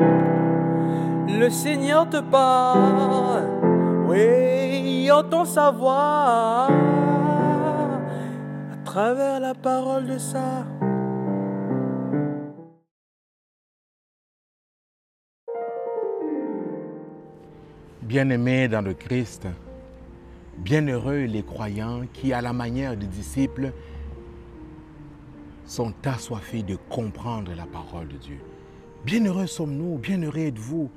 Le Seigneur te parle, oui, entend sa voix à travers la parole de ça. Bien-aimés dans le Christ, bienheureux les croyants qui, à la manière des disciples, sont assoiffés de comprendre la parole de Dieu. Bienheureux sommes-nous, bienheureux êtes-vous,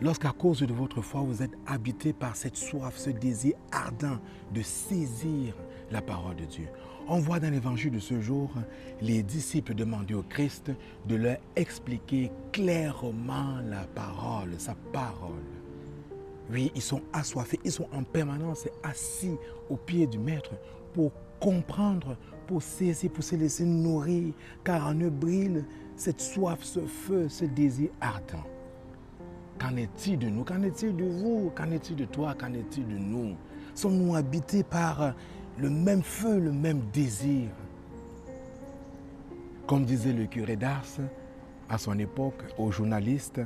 lorsqu'à cause de votre foi, vous êtes habités par cette soif, ce désir ardent de saisir la parole de Dieu. On voit dans l'évangile de ce jour les disciples demander au Christ de leur expliquer clairement la parole, sa parole. Oui, ils sont assoiffés, ils sont en permanence assis au pied du Maître pour comprendre, pour saisir, pour se laisser nourrir, car en eux brille cette soif, ce feu, ce désir ardent. Qu'en est-il de nous? Qu'en est-il de vous? Qu'en est-il de toi? Qu'en est-il de nous? Sommes-nous habités par le même feu, le même désir? Comme disait le curé d'Ars à son époque aux journalistes,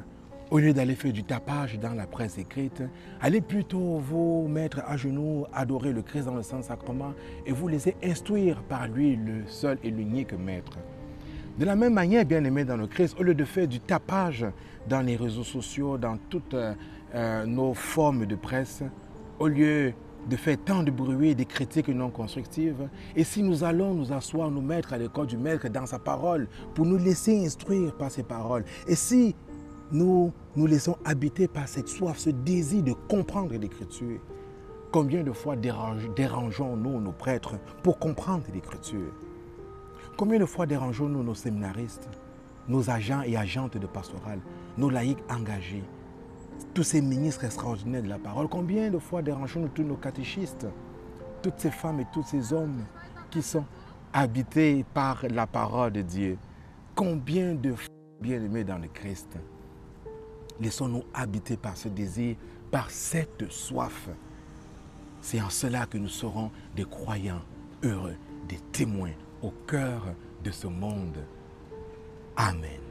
au lieu d'aller faire du tapage dans la presse écrite, allez plutôt vous mettre à genoux, adorer le Christ dans le Saint-Sacrement et vous laisser instruire par lui, le seul et l'unique Maître. De la même manière, bien aimé dans le Christ, au lieu de faire du tapage dans les réseaux sociaux, dans toutes euh, nos formes de presse, au lieu de faire tant de bruit, des critiques non constructives, et si nous allons nous asseoir, nous mettre à l'école du Maître dans sa parole, pour nous laisser instruire par ses paroles, et si nous nous laissons habiter par cette soif, ce désir de comprendre l'Écriture. Combien de fois dérangeons-nous nos prêtres pour comprendre l'Écriture? Combien de fois dérangeons-nous nos séminaristes, nos agents et agentes de pastoral, nos laïcs engagés, tous ces ministres extraordinaires de la parole Combien de fois dérangeons-nous tous nos catéchistes, toutes ces femmes et tous ces hommes qui sont habités par la parole de Dieu? Combien de fois bien-aimés dans le Christ? Laissons-nous habiter par ce désir, par cette soif. C'est en cela que nous serons des croyants heureux, des témoins au cœur de ce monde. Amen.